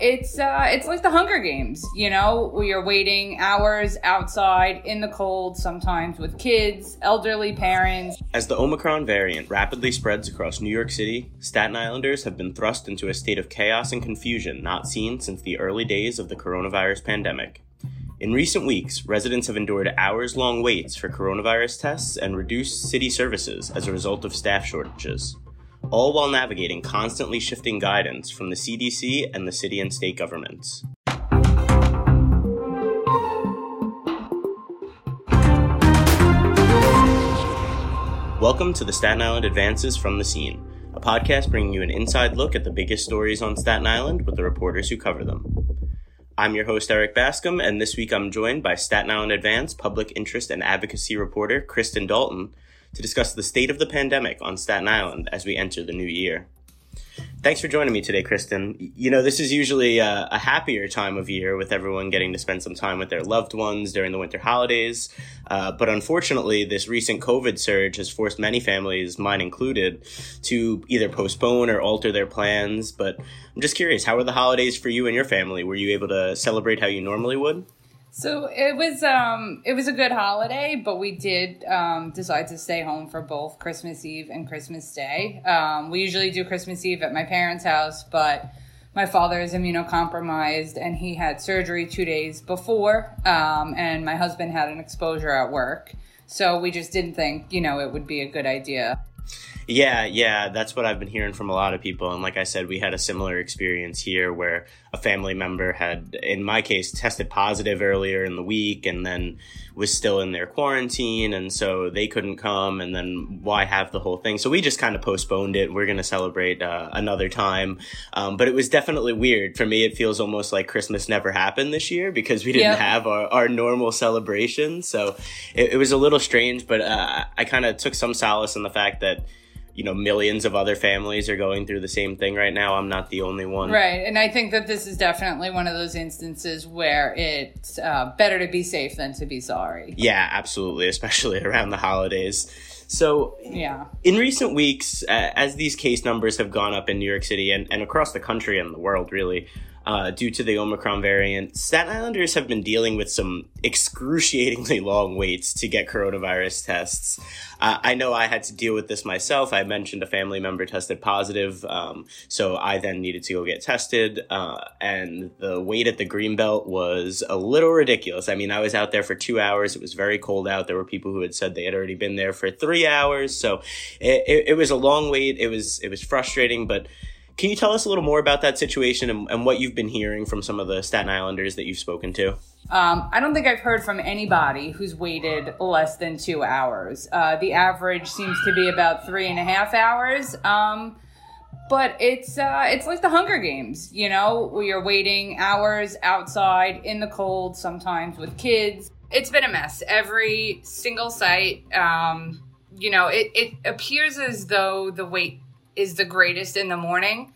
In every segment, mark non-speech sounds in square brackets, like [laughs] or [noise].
It's uh it's like the Hunger Games, you know, we are waiting hours outside in the cold, sometimes with kids, elderly parents. As the Omicron variant rapidly spreads across New York City, Staten Islanders have been thrust into a state of chaos and confusion not seen since the early days of the coronavirus pandemic. In recent weeks, residents have endured hours long waits for coronavirus tests and reduced city services as a result of staff shortages all while navigating constantly shifting guidance from the CDC and the city and state governments. Welcome to the Staten Island Advances from the Scene, a podcast bringing you an inside look at the biggest stories on Staten Island with the reporters who cover them. I'm your host, Erik Bascome, and this week I'm joined by Staten Island Advance public interest and advocacy reporter Kristin Dalton to discuss the state of the pandemic on Staten Island as we enter the new year. Thanks for joining me today, Kristin. You know, this is usually a, a, happier time of year with everyone getting to spend some time with their loved ones during the winter holidays. Uh, but unfortunately, this recent COVID surge has forced many families, mine included, to either postpone or alter their plans. But I'm just curious, how were the holidays for you and your family? Were you able to celebrate how you normally would? So it was um it was a good holiday, but we did um, decide to stay home for both Christmas Eve and Christmas Day. Um, we usually do Christmas Eve at my parents' house, but my father is immunocompromised and he had surgery two days before, um, and my husband had an exposure at work. So we just didn't think, you know, it would be a good idea. Yeah, yeah, that's what I've been hearing from a lot of people. And like I said, we had a similar experience here where a family member had, in my case, tested positive earlier in the week and then was still in their quarantine. And so they couldn't come. And then why have the whole thing? So we just kind of postponed it. We're going to celebrate uh, another time. Um, but it was definitely weird. For me, it feels almost like Christmas never happened this year because we didn't yep. have our, our normal celebration. So it, it was a little strange, but uh, I kind of took some solace in the fact that you know millions of other families are going through the same thing right now. I'm not the only one. Right. And i think that this is definitely one of those instances where it's uh, better to be safe than to be sorry. Yeah absolutely especially [laughs] around the holidays. So yeah. in recent weeks uh, as these case numbers have gone up in new york city and, and across the country and the world really uh, due to the Omicron variant, Staten Islanders have been dealing with some excruciatingly [laughs] long waits to get coronavirus tests. Uh, I know I had to deal with this myself. I mentioned a family member tested positive, um, so I then needed to go get tested. Uh, and the wait at the Greenbelt was a little ridiculous. I mean, I was out there for two hours. It was very cold out. There were people who had said they had already been there for three hours. So it, it, it was a long wait. It was it was frustrating, but can you tell us a little more about that situation and, and what you've been hearing from some of the Staten Islanders that you've spoken to? Um, I don't think I've heard from anybody who's waited less than two hours. Uh, the average seems to be about three and a half hours. Um, but it's uh, it's like the Hunger Games, you know. We are waiting hours outside in the cold, sometimes with kids. It's been a mess. Every single site, um, you know, it, it appears as though the wait is the greatest in the morning.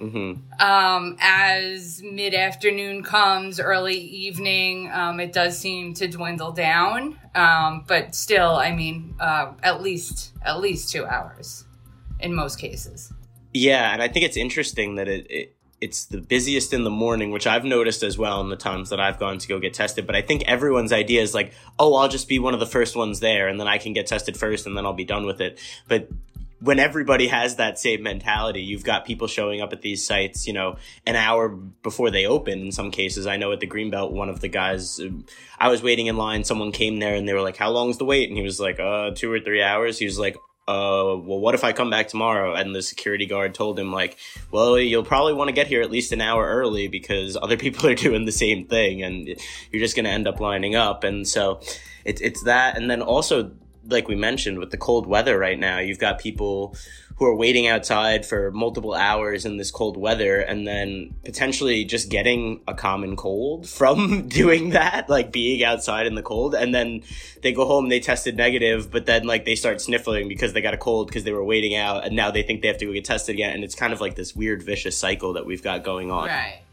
Mm-hmm. Um, as mid afternoon comes, early evening, um, it does seem to dwindle down. Um, but still, I mean, uh, at least at least two hours in most cases. Yeah, and I think it's interesting that it, it it's the busiest in the morning, which I've noticed as well in the times that I've gone to go get tested. But I think everyone's idea is like, oh, I'll just be one of the first ones there, and then I can get tested first, and then I'll be done with it. But when everybody has that same mentality, you've got people showing up at these sites, you know, an hour before they open. In some cases, I know at the Greenbelt, one of the guys, I was waiting in line. Someone came there and they were like, "How long's the wait?" And he was like, "Uh, two or three hours." He was like, uh, well, what if I come back tomorrow? And the security guard told him, like, well, you'll probably want to get here at least an hour early because other [laughs] people are doing the same thing and you're just going to end up lining up. And so it's, it's that. And then also like we mentioned with the cold weather right now, you've got people who are waiting outside for multiple hours in this cold weather and then potentially just getting a common cold [laughs] from [laughs] doing that, like being outside in the cold. And then they go home, they tested negative, but then like they start sniffling because they got a cold because they were waiting out and now they think they have to go get tested again. And it's kind of like this weird vicious cycle that we've got going on. Right.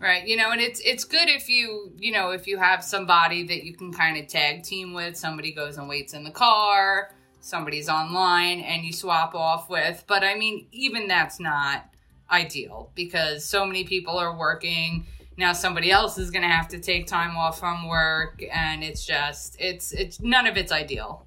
Right. You know, and it's it's good if you, you know, if you have somebody that you can kind of tag team with, somebody goes and waits in the car, somebody's online and you swap off with. But I mean, even that's not ideal because so many people are working now somebody else is going to have to take time off from work and it's just it's it's none of it's ideal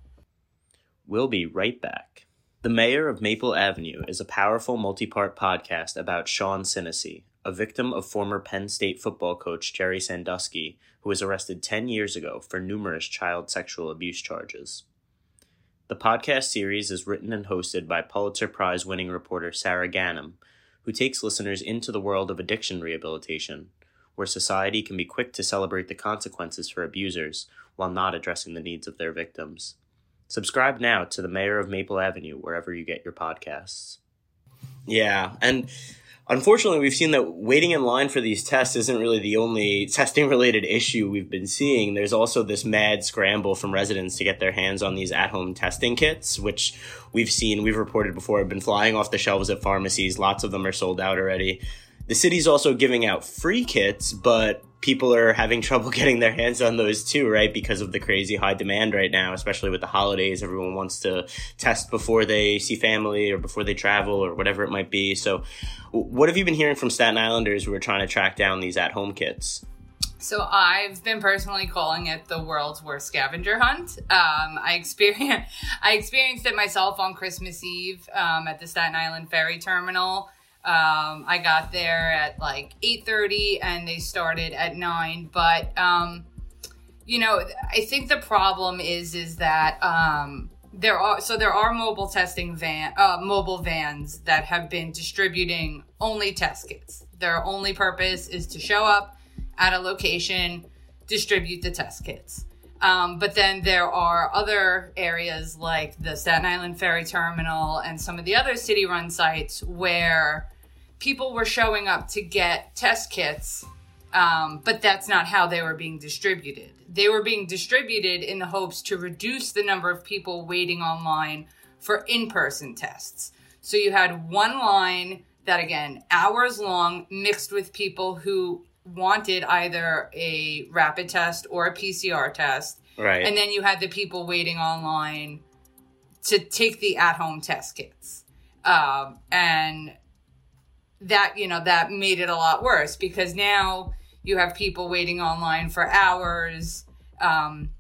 we'll be right back the mayor of maple avenue is a powerful multi-part podcast about sean Sinisi, a victim of former penn state football coach jerry sandusky who was arrested 10 years ago for numerous child sexual abuse charges the podcast series is written and hosted by pulitzer prize winning reporter sara ganim who takes listeners into the world of addiction rehabilitation, where society can be quick to celebrate the consequences for abusers while not addressing the needs of their victims. Subscribe now to the Mayor of Maple Avenue wherever you get your podcasts. Yeah, and unfortunately, we've seen that waiting in line for these tests isn't really the only testing related issue we've been seeing. There's also this mad scramble from residents to get their hands on these at home testing kits, which we've seen, we've reported before, have been flying off the shelves at pharmacies. Lots of them are sold out already. The city's also giving out free kits, but people are having [laughs] trouble getting their hands on those too, right? Because of the crazy high demand right now, especially with the holidays. Everyone wants to test before they see family or before they travel or whatever it might be. So, what have you been hearing from Staten Islanders who are trying to track down these at home kits? So I've been personally calling it the world's worst scavenger hunt. Um, I experienced [laughs] I experienced it myself on Christmas Eve um, at the Staten Island ferry terminal. Um, I got there at like 8:30 and they started at 9, but um, you know, I think the problem is is that um, there are so there are mobile testing van uh, mobile vans that have been distributing only test kits. Their only purpose is to show up at a location, distribute the test kits. Um, but then there are other areas like the Staten Island Ferry Terminal and some of the other city run sites where people were showing up to get test kits, um, but that's not how they were being distributed. They were being distributed in the hopes to reduce the number of people waiting online for in person tests. So you had one line that, again, hours long, mixed with people who wanted either a rapid test or a PCR test. Right. And then you had the people waiting online to take the at home test kits. Um, and that you know that made it a lot worse because now you have people waiting online for hours um,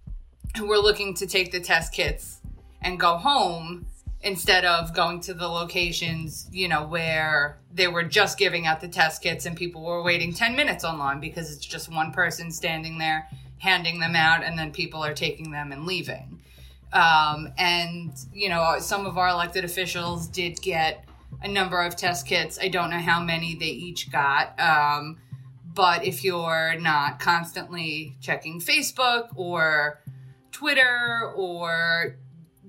who are looking to take the test kits and go home instead of going to the locations you know where they were just giving out the test kits and people were waiting 10 minutes online because it's just one person standing there handing them out and then people are taking them and leaving um, and you know some of our elected officials did get a number of test kits. I don't know how many they each got. Um, but if you're not constantly checking Facebook or Twitter or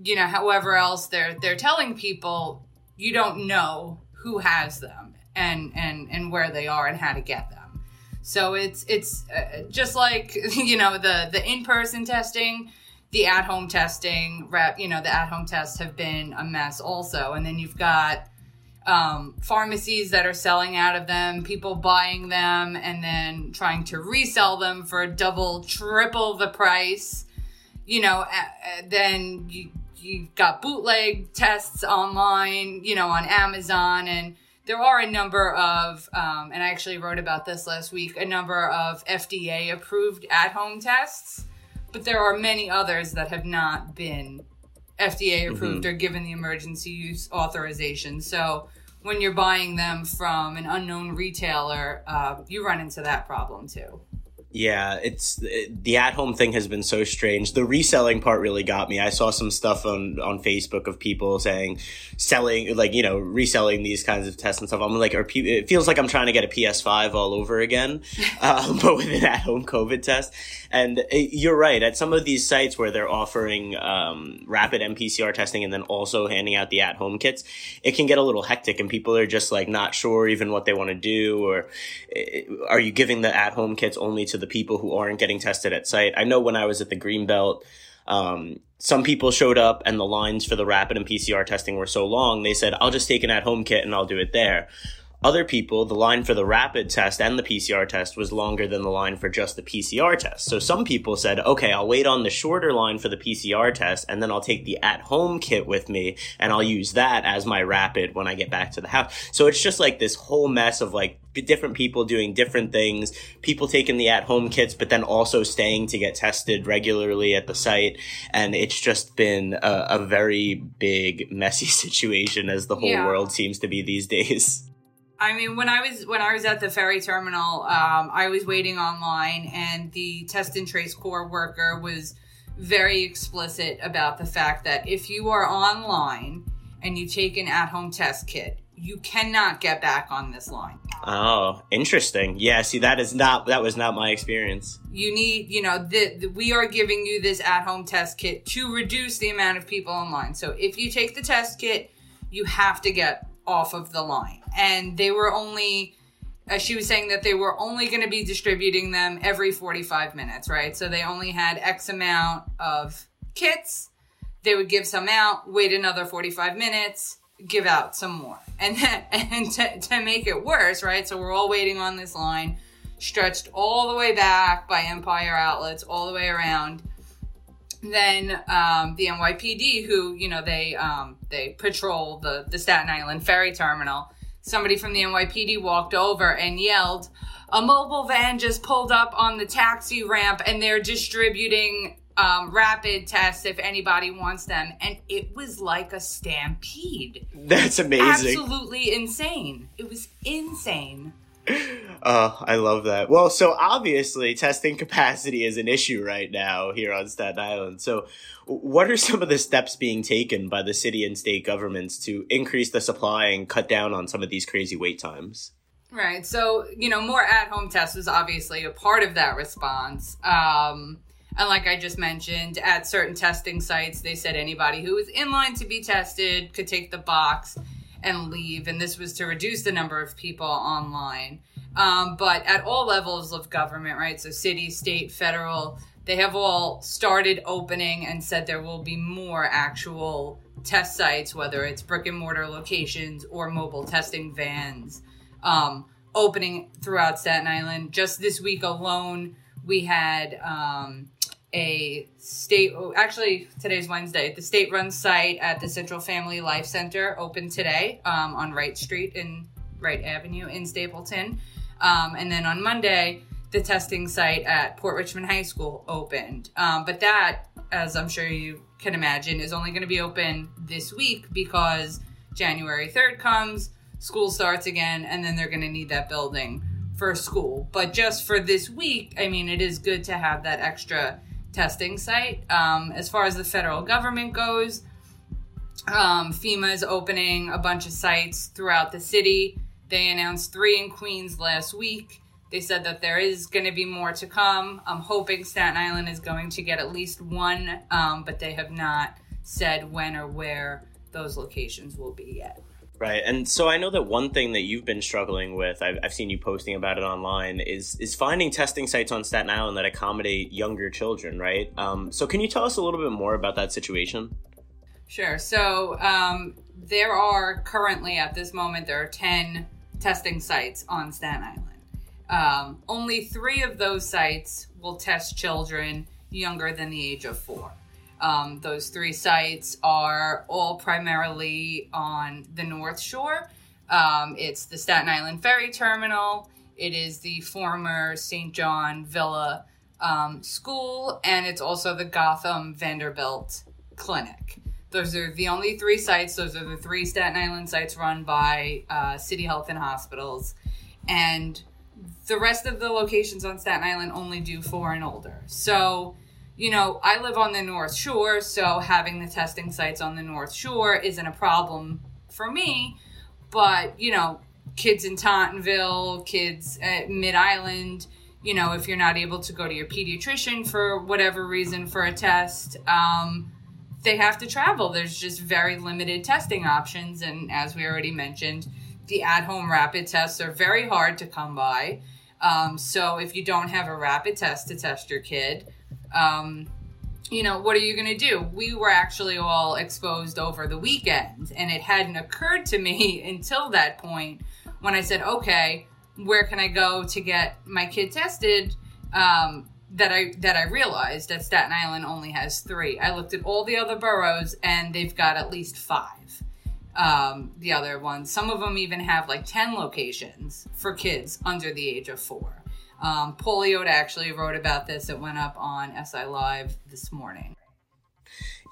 you know however else they're they're telling people, you don't know who has them and and and where they are and how to get them. So it's it's uh, just like [laughs] you know the the in person testing, the at home testing. Rep, you know the at home tests have been a mess also, and then you've got um, pharmacies that are selling out of them, people buying them and then trying to resell them for double, triple the price. You know, uh, then you you've got bootleg tests online, you know, on Amazon, and there are a number of, um, and I actually wrote about this last week, a number of FDA approved at home tests, but there are many others that have not been FDA approved mm-hmm. or given the emergency use authorization. So when you're buying them from an unknown retailer, uh, you run into that problem too. Yeah, it's the at home thing has been so strange. The reselling part really got me. I saw some stuff on on Facebook of people saying selling like you know reselling these kinds of tests and stuff. I'm like, are it feels like I'm trying to get a PS5 all over again, [laughs] um, but with an at home COVID test. And uh, you're right. At some of these sites where they're offering um, rapid MPCR testing and then also handing out the at home kits, it can get a little hectic, and people are just like not sure even what they want to do, or uh, are you giving the at home kits only to the people who aren't getting tested at site. I know when I was at the Greenbelt, um, some people showed up and the lines for the rapid and PCR testing were so long, they said, I'll just take an at home kit and I'll do it there. Other people, the line for the rapid test and the PCR test was longer than the line for just the PCR test. So some people said, okay, I'll wait on the shorter line for the PCR test and then I'll take the at home kit with me and I'll use that as my rapid when I get back to the house. So it's just like this whole mess of like different people doing different things, people taking the at home kits, but then also staying to get tested regularly at the site. And it's just been a, a very big, messy [laughs] situation as the whole yeah. world seems to be these days. I mean, when I was when I was at the ferry terminal, um, I was waiting online, and the test and trace Corps worker was very explicit about the fact that if you are online and you take an at-home test kit, you cannot get back on this line. Oh, interesting. Yeah, see that is not that was not my experience. You need, you know, the, the, we are giving you this at-home test kit to reduce the amount of people online. So if you take the test kit, you have to get off of the line. And they were only as she was saying that they were only going to be distributing them every 45 minutes, right? So they only had X amount of kits. They would give some out, wait another 45 minutes, give out some more. [laughs] And then, and to, to make it worse, right? So we're all waiting on this line, stretched all the way back by Empire Outlets, all the way around. Then um, the NYPD, who you know they um, they patrol the the Staten Island ferry terminal. Somebody from the NYPD walked over and yelled, "A mobile van just pulled up on the taxi ramp, and they're distributing um, rapid tests if anybody wants them. And it was like a stampede. That's amazing. Absolutely insane. It was insane. Oh, I love that. Well, so obviously testing capacity is an issue right now here on Staten Island. So, what are some of the steps being taken by the city and state governments to increase the supply and cut down on some of these crazy wait times? Right. So, you know, more at home tests was obviously a part of that response. Um, and like I just mentioned, at certain testing sites, they said anybody who was in line to be tested could take the box and leave. And this was to reduce the number of people online. Um, but at all levels of government, right? So city, state, federal, they have all started opening and said there will be more actual test sites, whether it's brick and mortar locations or mobile testing vans, um, opening throughout Staten Island. Just this week alone, we had um, a state actually today's wednesday. The state run site at the central family life center opened today um, on wright street in wright avenue in stapleton. Um, and then on monday the testing site at port richmond high school opened. Um, but that as i'm sure you can imagine is only going to be open this week because january 3rd comes school starts again and then they're going to need that building for school. But just for this week i mean it is good to have that extra testing site. Um, as far as the federal government goes, um, FEMA is opening a bunch of sites throughout the city. They announced three in Queens last week. They said that there is going to be more to come. I'm hoping Staten Island is going to get at least one, um, but they have not said when or where those locations will be yet. Right, and so I know that one thing that you've been struggling with, I've, I've seen you posting about it online, is is finding testing sites on Staten Island that accommodate younger children. Right. Um, so can you tell us a little bit more about that situation? Sure. So um, there are currently at this moment there are ten testing sites on Staten Island. Um, only three of those sites will test children younger than the age of four. Um, those three sites are all primarily on the North Shore. Um, it's the Staten Island Ferry Terminal. It is the former St. John Villa um, School, and it's also the Gotham Vanderbilt Clinic. Those are the only three sites. Those are the three Staten Island sites run by uh, City Health and Hospitals. And the rest of the locations on Staten Island only do four and older. So you know, I live on the North Shore, so having the testing sites on the North Shore isn't a problem for me. But, you know, kids in Tottenville, kids at Mid Island, you know, if you're not able to go to your pediatrician for whatever reason for a test, um, they have to travel. There's just very limited testing options. And as we already mentioned, the at home rapid tests are very hard to come by. Um, so if you don't have a rapid test to test your kid, um, you know, what are you going to do? We were actually all exposed over the weekend, and it hadn't occurred to me [laughs] until that point when I said, okay, where can I go to get my kid tested? Um, that I that I realized that Staten Island only has three. I looked at all the other boroughs and they've got at least five. Um, the other ones, some of them even have like ten locations for kids under the age of four. Um, actually wrote about this. It went up on SI Live this morning.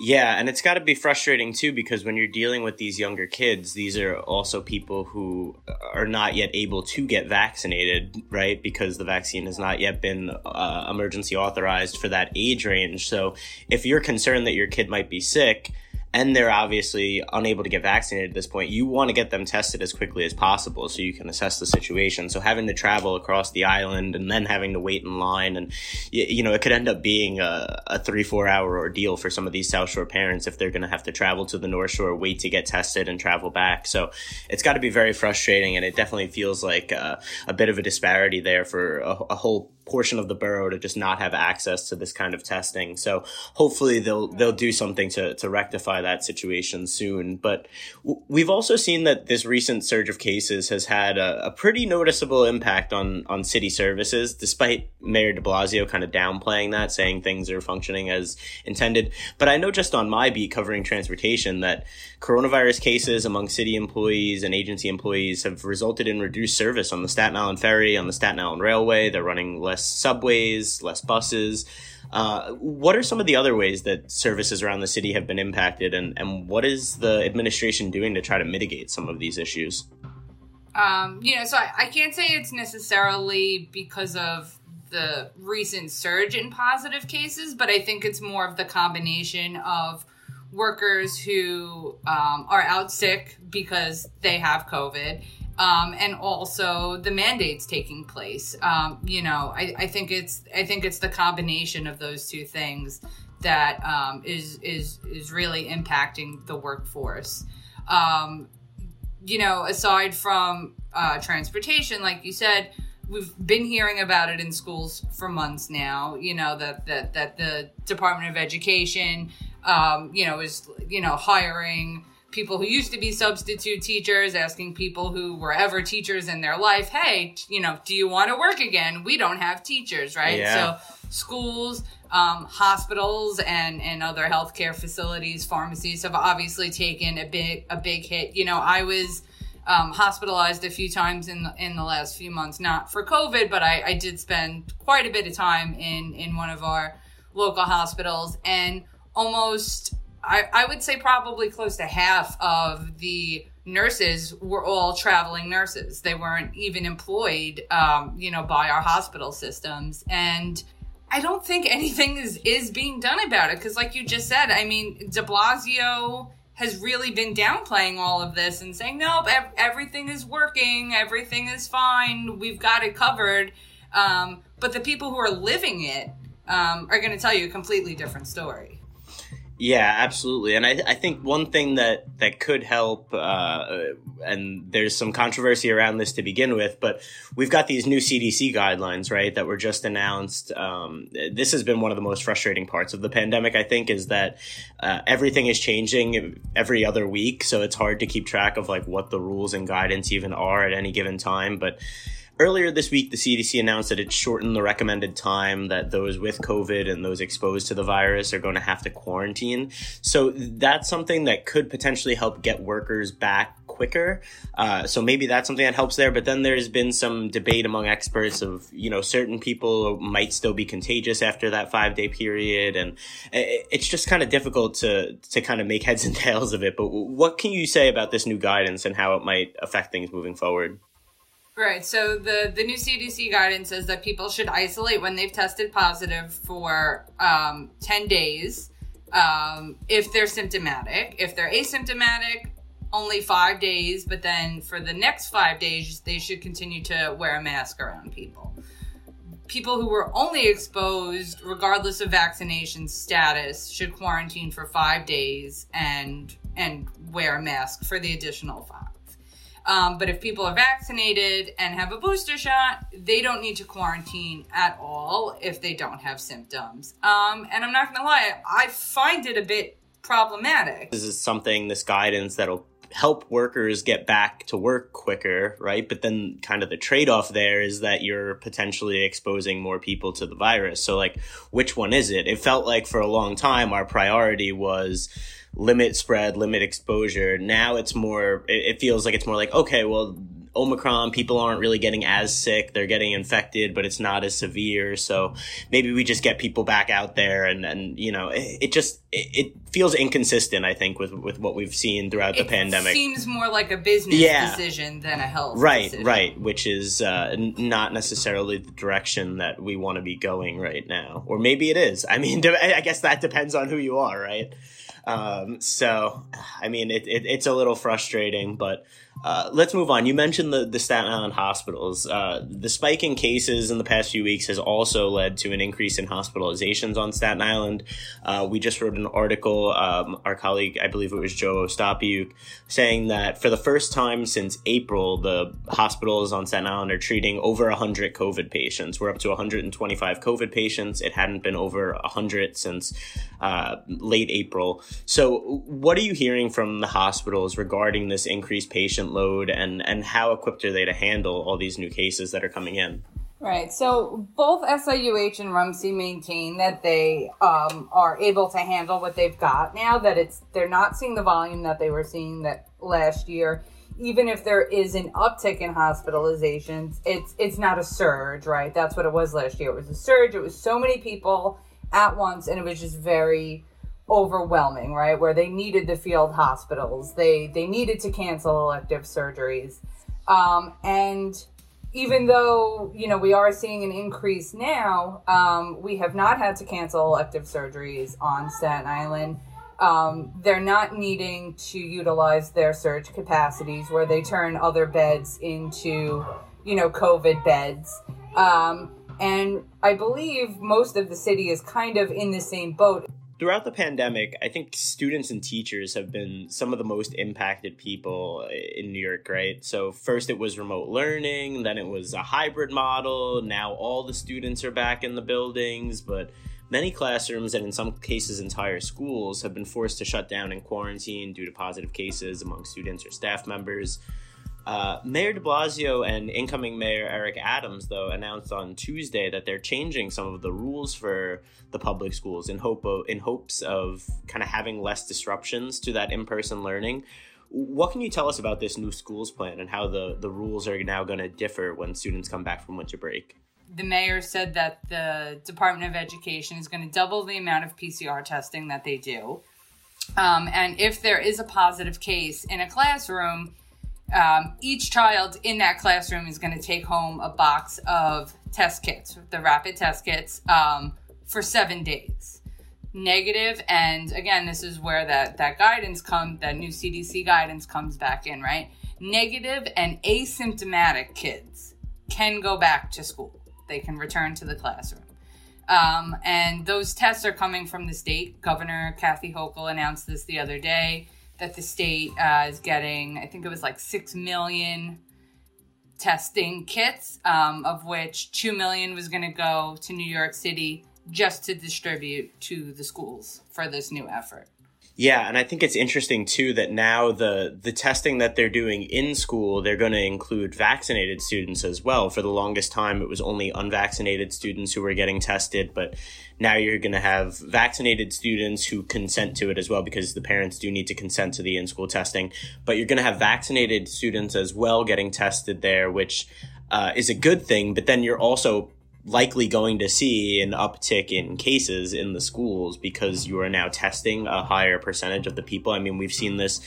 Yeah, and it's got to be frustrating too because when you're dealing with these younger kids, these are also people who are not yet able to get vaccinated, right? Because the vaccine has not yet been uh, emergency authorized for that age range. So if you're concerned that your kid might be sick, and they're obviously unable to get vaccinated at this point, you want to get them tested as quickly as possible so you can assess the situation. So having to travel across the island and then having to wait in line, and you know, it could end up being a, a three four hour ordeal for some of these South Shore parents if they're going to have to travel to the North Shore, wait to get tested, and travel back. So it's got to be very frustrating, and it definitely feels like uh, a bit of a disparity there for a, a whole portion of the borough to just not have access to this kind of testing. So hopefully they'll they'll do something to to rectify that situation soon. But we've also seen that this recent surge of cases has had a, a, pretty noticeable impact on on city services, despite Mayor De Blasio kind of downplaying that, saying things are functioning as intended. But I know just on my beat covering transportation that coronavirus cases among city employees and agency employees have resulted in reduced service on the Staten Island Ferry, on the Staten Island Railway. They're running less subways, less buses. Uh, what are some of the other ways that services around the city have been impacted, and, and what is the administration doing to try to mitigate some of these issues? Um, you know, so I, I can't say it's necessarily because of the recent surge in positive cases, but I think it's more of the combination of workers who um, are out sick because they have COVID um, and also the mandates taking place. Um, you know, I, I, think it's I think it's the combination of those two things that um, is is is really impacting the workforce. Um, you know, aside from uh, transportation, like you said, we've been hearing about it in schools for months now. You know that that that the Department of Education, um, you know, is you know hiring people who used to be substitute teachers asking people who were ever teachers in their life, hey, you know, do you want to work again? We don't have teachers, right? Yeah. So schools, um, hospitals, and and other healthcare facilities, pharmacies have obviously taken a big a big hit. You know, I was. Um, hospitalized a few times in the, in the last few months, not for COVID, but I, I did spend quite a bit of time in in one of our local hospitals, and almost I, I would say probably close to half of the nurses were all traveling nurses. They weren't even employed, um, you know, by our hospital systems. And I don't think anything is, is being done about it. Because, like you just said, I mean, de Blasio has really been downplaying all of this and saying, nope, ev- everything is working, everything is fine, we've got it covered. Um, but the people who are living it um, are going to tell you a completely different story. Yeah, absolutely. And I, I think one thing that, that could help, uh, and there's some controversy around this to begin with, but we've got these new CDC guidelines, right, that were just announced. Um, this has been one of the most frustrating parts of the pandemic, I think, is that uh, everything is changing every other week. So it's hard to keep track of like what the rules and guidance even are at any given time. But Earlier this week, the CDC announced that it shortened the recommended time that those with COVID and those exposed to the virus are going to have to quarantine. So that's something that could potentially help get workers back quicker. Uh, so maybe that's something that helps there. But then there's been some debate among experts of, you know, certain people might still be contagious after that five day period. And it's just kind of difficult to, to kind of make heads and [laughs] tails of it. But what can you say about this new guidance and how it might affect things moving forward? Right. So the the new CDC guidance says that people should isolate when they've tested positive for um, ten days um, if they're symptomatic. If they're asymptomatic, only five days. But then for the next five days, they should continue to wear a mask around people. People who were only exposed, regardless of vaccination status, should quarantine for five days and and wear a mask for the additional five. Um, but if people are vaccinated and have a booster shot, they don't need to quarantine at all if they don't have symptoms. Um, and I'm not going to lie, I find it a bit problematic. This is something, this guidance that'll help workers get back to work quicker, right? But then kind of the trade off there is that you're potentially exposing more people to the virus. So, like, which one is it? It felt like for a long time our priority was limit spread, limit exposure. Now it's more, it, feels like it's more like, okay, well, Omicron, people aren't really getting as sick. They're getting infected, but it's not as severe. So maybe we just get people back out there and, and you know, it, it just, it, it, feels inconsistent, I think, with, with what we've seen throughout the it pandemic. seems more like a business yeah. decision than a health Right, decision. right, which is uh, not necessarily the direction that we want to be going right now. Or maybe it is. I mean, [laughs] I guess that depends on who you are, right? Um, so, I mean, it, it, it's a little frustrating, but uh, let's move on. You mentioned the, the Staten Island hospitals. Uh, the spike in cases in the past few weeks has also led to an increase in hospitalizations on Staten Island. Uh, we just wrote an article, um, our colleague, I believe it was Joe Ostapiuk, saying that for the first time since April, the hospitals on Staten Island are treating over 100 COVID patients. We're up to 125 COVID patients. It hadn't been over 100 since uh, late April. So, what are you hearing from the hospitals regarding this increased patient load and and how equipped are they to handle all these new cases that are coming in? Right. So both SIUH and Rumsey maintain that they um, are able to handle what they've got now. That it's they're not seeing the volume that they were seeing that last year. Even if there is an uptick in hospitalizations, it's it's not a surge, right? That's what it was last year. It was a surge. It was so many people at once, and it was just very overwhelming, right? Where they needed the field hospitals, they they needed to cancel elective surgeries, um, and even though you know we are seeing an increase now, um, we have not had to cancel elective surgeries on Staten Island. Um, they're not needing to utilize their surge capacities where they turn other beds into you know COVID beds. Um, and I believe most of the city is kind of in the same boat throughout the pandemic, I think students and teachers have been some of the most impacted people in New York, right? So, first it was remote learning, then it was a hybrid model. Now, all the students are back in the buildings, but many classrooms and in some cases entire schools have been forced to shut down and quarantine due to positive cases among students or staff members. Uh, Mayor de Blasio and incoming Mayor Eric Adams, though, announced on Tuesday that they're changing some of the rules for the public schools in hope of, in hopes of kind of having less disruptions to that in-person learning. What can you tell us about this new schools plan and how the, the rules are now going to differ when students come back from winter break? The mayor said that the Department of Education is going to double the amount of PCR testing that they do. Um, and if there is a positive case in a classroom, um, each child in that classroom is going to take home a box of test kits, the rapid test kits, um, for seven days. Negative, and again, this is where that that guidance comes, that new CDC guidance comes back in, right? Negative and asymptomatic kids can go back to school. They can return to the classroom. Um, and those tests are coming from the state. Governor Kathy Hochul announced this the other day that the state uh, is getting, I think it was like 6 million testing kits, um, of which 2 million was going to go to New York City just to distribute to the schools for this new effort. Yeah, and I think it's interesting too that now the the testing that they're doing in school, they're going to include vaccinated students as well. For the longest time, it was only unvaccinated students who were getting tested, but now you're going to have vaccinated students who consent to it as well because the parents do need to consent to the in school testing. But you're going to have vaccinated students as well getting tested there, which uh, is a good thing. But then you're also likely going to see an uptick in cases in the schools because you are now testing a higher percentage of the people. I mean, we've seen this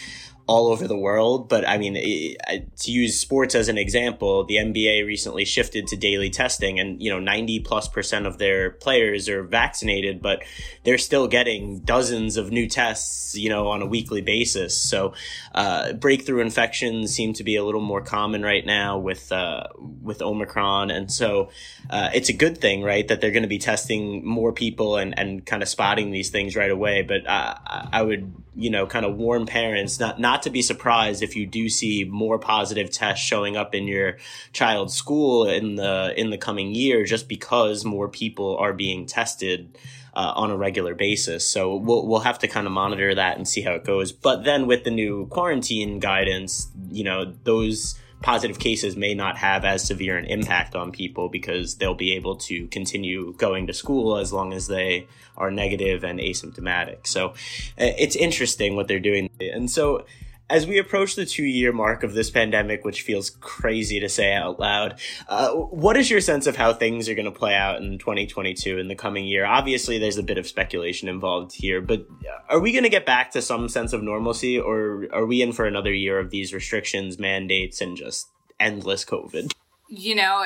all over the world. But I mean, to use sports as an example, the NBA recently shifted to daily testing, and you know, ninety plus percent of their players are vaccinated, but they're still getting dozens of new tests, you know, on a weekly basis. So, uh, breakthrough infections seem to be a little more common right now with uh, with Omicron, and so uh, it's a good thing, right, that they're going to be testing more people and and kind of spotting these things right away. But uh, I would, you know, kind of warn parents not not not to be surprised if you do see more positive tests showing up in your child's school in the in the coming year, just because more people are being tested uh, on a regular basis. So we'll we'll have to kind of monitor that and see how it goes. But then with the new quarantine guidance, you know those positive cases may not have as severe an impact on people because they'll be able to continue going to school as long as they are negative and asymptomatic. So uh, it's interesting what they're doing. And so as we approach the two year mark of this pandemic, which feels crazy to say out loud, uh, what is your sense of how things are going to play out in 2022 in the coming year? Obviously, there's a bit of speculation involved here, but are we going to get back to some sense of normalcy, or are we in for another year of these restrictions, mandates, and just endless COVID? You know,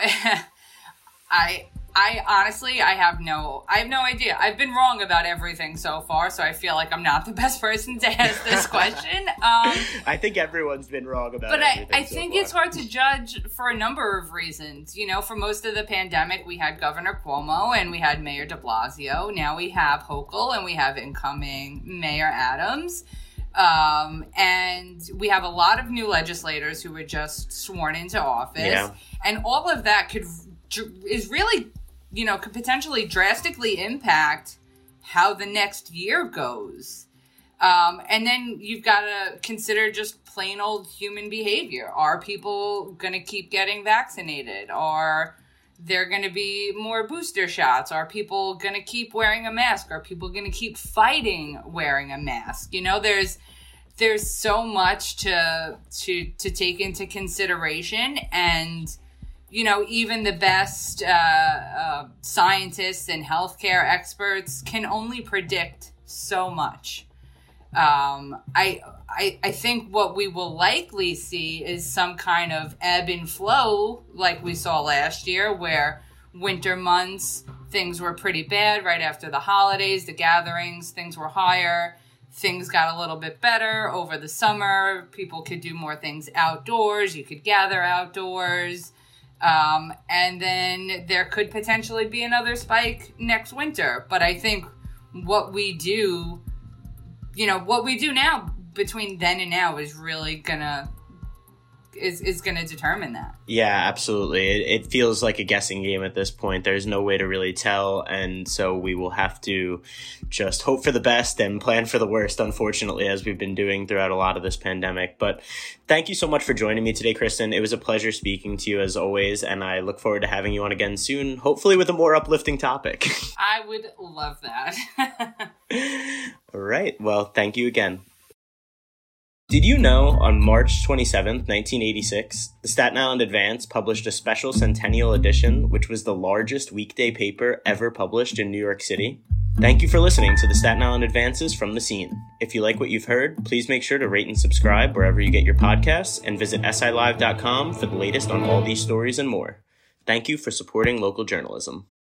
[laughs] I I honestly, I have no, I have no idea. I've been wrong about everything so far, so I feel like I'm not the [laughs] best person to ask this [laughs] question. Um, I think everyone's been wrong about. Everything. But I, I think so it's hard to judge for a number of reasons. You know, for most of the pandemic, we had Governor Cuomo and we had Mayor De Blasio. Now we have Hochul and we have incoming Mayor Adams. Um, and we have a lot of new legislators who were just sworn into office. Yeah. And all of that could is really you know, could potentially drastically impact how the next year goes. Um, and then you've got to consider just plain old human behavior. Are people going to keep getting vaccinated? Are there going to be more booster shots? Are people going to keep wearing a mask? Are people going to keep fighting wearing a mask? You know, there's there's so much to to to take into consideration and you know, even the best uh, uh, scientists and healthcare experts can only predict so much. Um, I, I, I think what we will likely see is some kind of ebb and flow, like we saw last year, where winter months things were pretty bad right after the holidays, the gatherings, things were higher. Things got a little bit better over the summer. People could do more things outdoors. You could gather outdoors um, and then there could potentially be another spike next winter. But I think what we do, you know, what we do now between then and now is really gonna is is going to determine that. Yeah, absolutely. It, it, feels like a guessing game at this point. There's no way to really tell, and so we will have to just hope for the best and plan for the worst. Unfortunately, as we've been doing throughout a lot of this pandemic. But thank you so much for joining me today, Kristin. It was a pleasure speaking to you as always, and I look forward to having you on again soon. Hopefully, with a more uplifting topic. [laughs] I would love that. [laughs] All right. Well, thank you again. Did you know on March 27, 1986, the Staten Island Advance published a special centennial edition, which was the largest weekday paper ever published in New York City? Thank you for listening to the Staten Island Advances from the scene. If you like what you've heard, please make sure to rate and subscribe wherever you get your podcasts and visit silive.com for the latest on all these stories and more. Thank you for supporting local journalism.